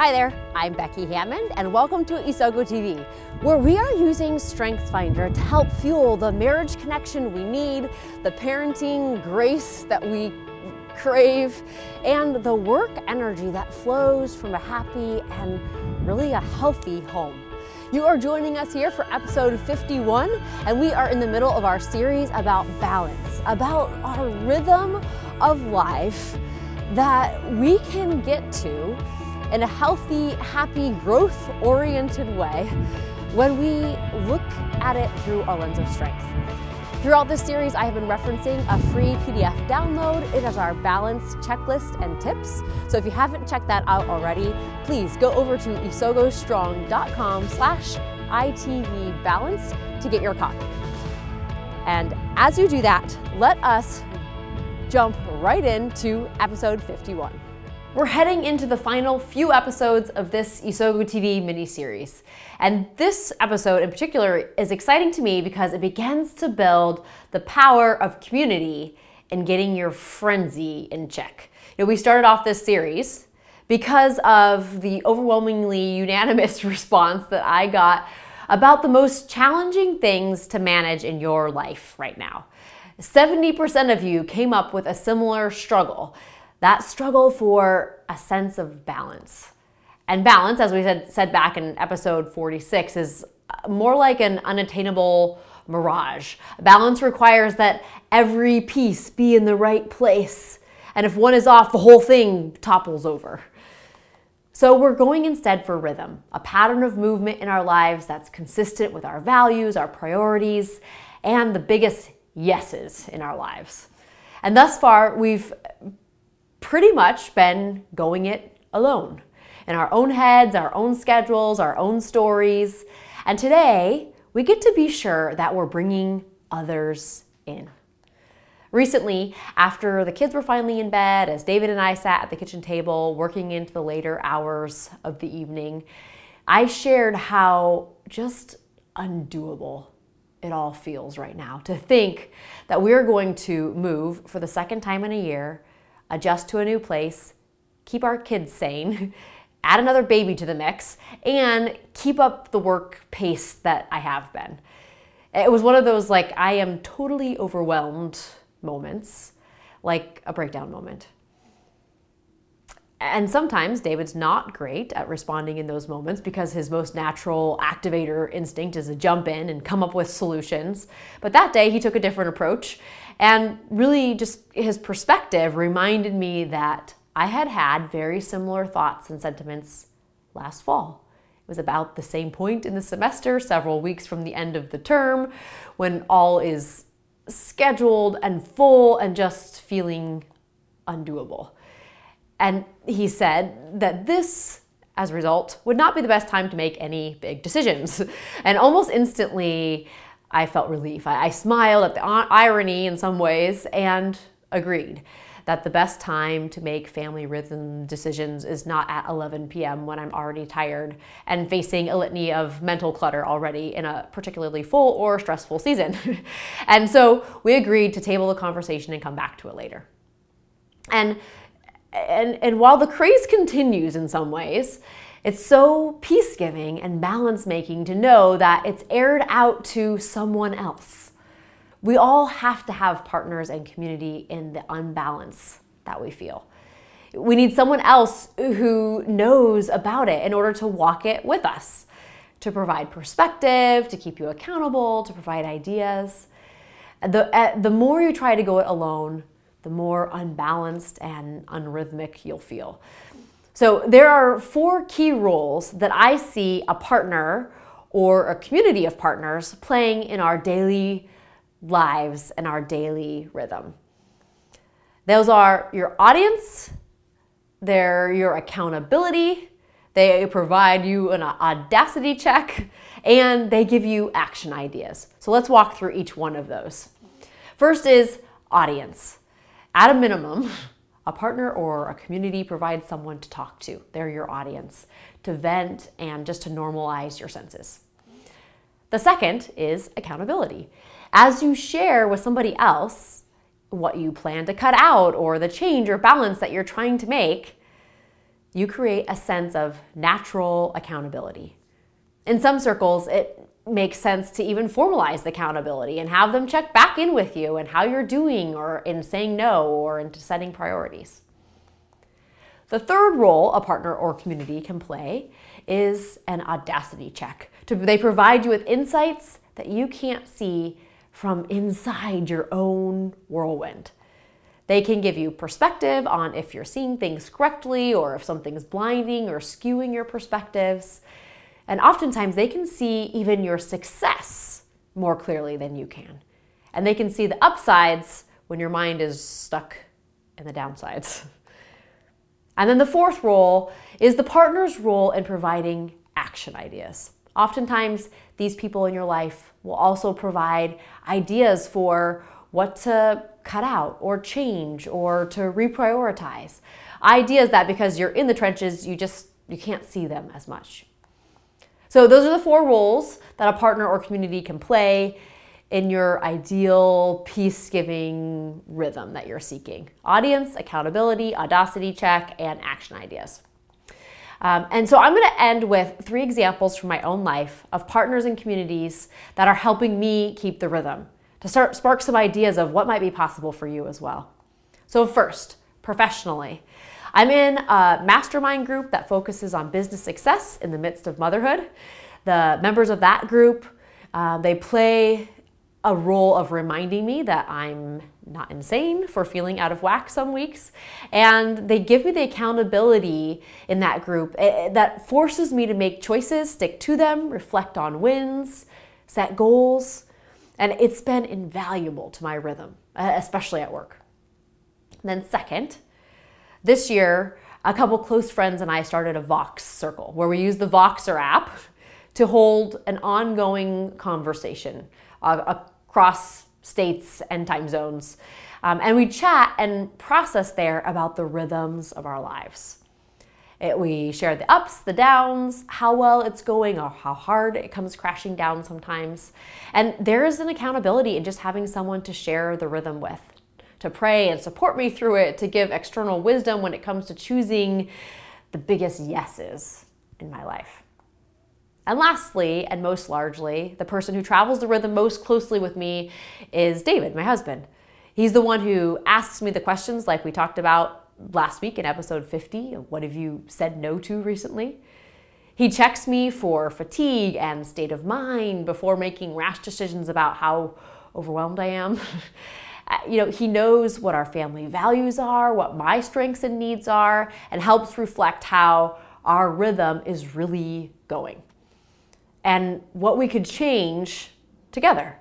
Hi there, I'm Becky Hammond, and welcome to Isogo TV, where we are using StrengthsFinder to help fuel the marriage connection we need, the parenting grace that we crave, and the work energy that flows from a happy and really a healthy home. You are joining us here for episode 51, and we are in the middle of our series about balance, about our rhythm of life that we can get to in a healthy, happy, growth oriented way when we look at it through a lens of strength. Throughout this series, I have been referencing a free PDF download. It is our balance checklist and tips. So if you haven't checked that out already, please go over to isogostrong.com slash ITV balance to get your copy. And as you do that, let us jump right into episode 51. We're heading into the final few episodes of this Isogo TV mini-series. And this episode in particular is exciting to me because it begins to build the power of community in getting your frenzy in check. You know, we started off this series because of the overwhelmingly unanimous response that I got about the most challenging things to manage in your life right now. 70% of you came up with a similar struggle that struggle for a sense of balance. And balance, as we said, said back in episode 46, is uh, more like an unattainable mirage. Balance requires that every piece be in the right place. And if one is off, the whole thing topples over. So we're going instead for rhythm, a pattern of movement in our lives that's consistent with our values, our priorities, and the biggest yeses in our lives. And thus far, we've pretty much been going it alone in our own heads, our own schedules, our own stories. And today, we get to be sure that we're bringing others in. Recently, after the kids were finally in bed, as David and I sat at the kitchen table working into the later hours of the evening, I shared how just undoable it all feels right now to think that we're going to move for the second time in a year adjust to a new place, keep our kids sane, add another baby to the mix, and keep up the work pace that I have been. It was one of those like, I am totally overwhelmed moments, like a breakdown moment. And sometimes David's not great at responding in those moments because his most natural activator instinct is to jump in and come up with solutions. But that day he took a different approach and really just his perspective reminded me that I had had very similar thoughts and sentiments last fall. It was about the same point in the semester, several weeks from the end of the term, when all is scheduled and full and just feeling undoable. And he said that this, as a result, would not be the best time to make any big decisions. And almost instantly, I felt relief. I, I smiled at the irony in some ways and agreed that the best time to make family rhythm decisions is not at 11 p.m. when I'm already tired and facing a litany of mental clutter already in a particularly full or stressful season. and so we agreed to table the conversation and come back to it later. And and, and while the craze continues in some ways, it's so peace giving and balance making to know that it's aired out to someone else. We all have to have partners and community in the unbalance that we feel. We need someone else who knows about it in order to walk it with us, to provide perspective, to keep you accountable, to provide ideas. The, uh, the more you try to go it alone, the more unbalanced and unrhythmic you'll feel. So, there are four key roles that I see a partner or a community of partners playing in our daily lives and our daily rhythm. Those are your audience, they're your accountability, they provide you an audacity check, and they give you action ideas. So, let's walk through each one of those. First is audience. At a minimum, a partner or a community provides someone to talk to. They're your audience, to vent and just to normalize your senses. The second is accountability. As you share with somebody else what you plan to cut out or the change or balance that you're trying to make, you create a sense of natural accountability. In some circles, it makes sense to even formalize the accountability and have them check back in with you and how you're doing or in saying no or in setting priorities. The third role a partner or community can play is an audacity check. They provide you with insights that you can't see from inside your own whirlwind. They can give you perspective on if you're seeing things correctly or if something's blinding or skewing your perspectives. And oftentimes they can see even your success more clearly than you can. And they can see the upsides when your mind is stuck in the downsides. And then the fourth role is the partner's role in providing action ideas. Oftentimes, these people in your life will also provide ideas for what to cut out or change or to reprioritize. Ideas that because you're in the trenches, you just you can't see them as much. So those are the four roles that a partner or community can play in your ideal peace-giving rhythm that you're seeking. Audience, accountability, audacity check, and action ideas. Um, and so I'm going to end with three examples from my own life of partners and communities that are helping me keep the rhythm to start spark some ideas of what might be possible for you as well. So first, professionally, I'm in a mastermind group that focuses on business success in the midst of motherhood. The members of that group, uh, they play a role of reminding me that I'm not insane for feeling out of whack some weeks. And they give me the accountability in that group that forces me to make choices, stick to them, reflect on wins, set goals. And it's been invaluable to my rhythm, especially at work. And then, second, this year, a couple close friends and I started a Vox circle where we use the Voxer app to hold an ongoing conversation uh, across states and time zones. Um, and we chat and process there about the rhythms of our lives. It, we share the ups, the downs, how well it's going, or how hard it comes crashing down sometimes. And there is an accountability in just having someone to share the rhythm with, to pray and support me through it, to give external wisdom when it comes to choosing the biggest yeses in my life. And lastly, and most largely, the person who travels the rhythm most closely with me is David, my husband. He's the one who asks me the questions like we talked about last week in episode 50 what have you said no to recently? He checks me for fatigue and state of mind before making rash decisions about how overwhelmed I am. you know, he knows what our family values are, what my strengths and needs are, and helps reflect how our rhythm is really going and what we could change together.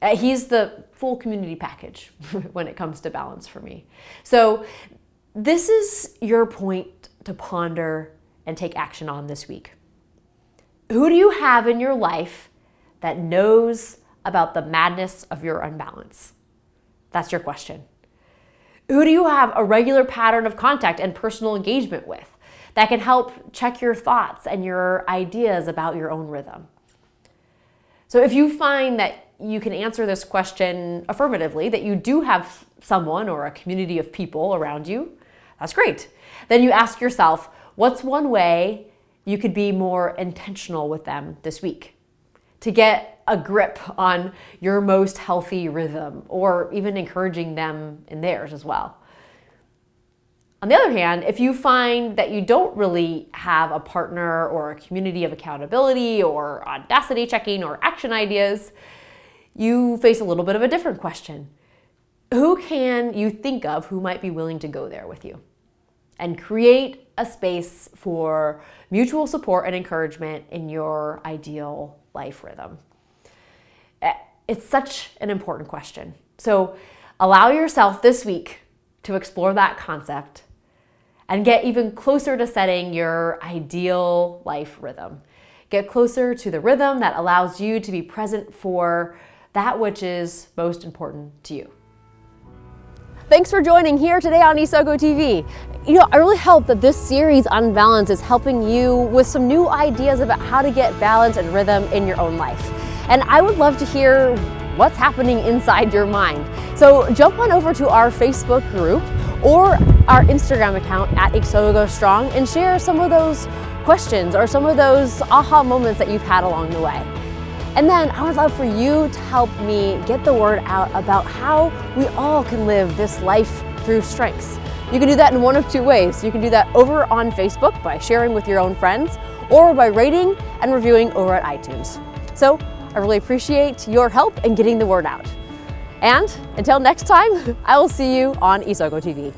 Uh, he's the full community package when it comes to balance for me. So, this is your point to ponder and take action on this week. Who do you have in your life that knows about the madness of your unbalance? That's your question. Who do you have a regular pattern of contact and personal engagement with? that can help check your thoughts and your ideas about your own rhythm. So if you find that you can answer this question affirmatively, that you do have someone or a community of people around you, that's great. Then you ask yourself, what's one way you could be more intentional with them this week to get a grip on your most healthy rhythm or even encouraging them in theirs as well? On the other hand, if you find that you don't really have a partner or a community of accountability or audacity checking or action ideas, you face a little bit of a different question. Who can you think of who might be willing to go there with you? And create a space for mutual support and encouragement in your ideal life rhythm. Eh, it's such an important question. So allow yourself this week to explore that concept and get even closer to setting your ideal life rhythm. Get closer to the rhythm that allows you to be present for that which is most important to you. Thanks for joining here today on Isogo TV. You know, I really hope that this series on balance is helping you with some new ideas about how to get balance and rhythm in your own life. And I would love to hear what's happening inside your mind. So jump on over to our Facebook group or our Instagram account at Isogo Strong and share some of those questions or some of those aha moments that you've had along the way. And then I would love for you to help me get the word out about how we all can live this life through strengths. You can do that in one of two ways. You can do that over on Facebook by sharing with your own friends or by rating and reviewing over at iTunes. So I really appreciate your help in getting the word out. And until next time, I will see you on Isogo TV.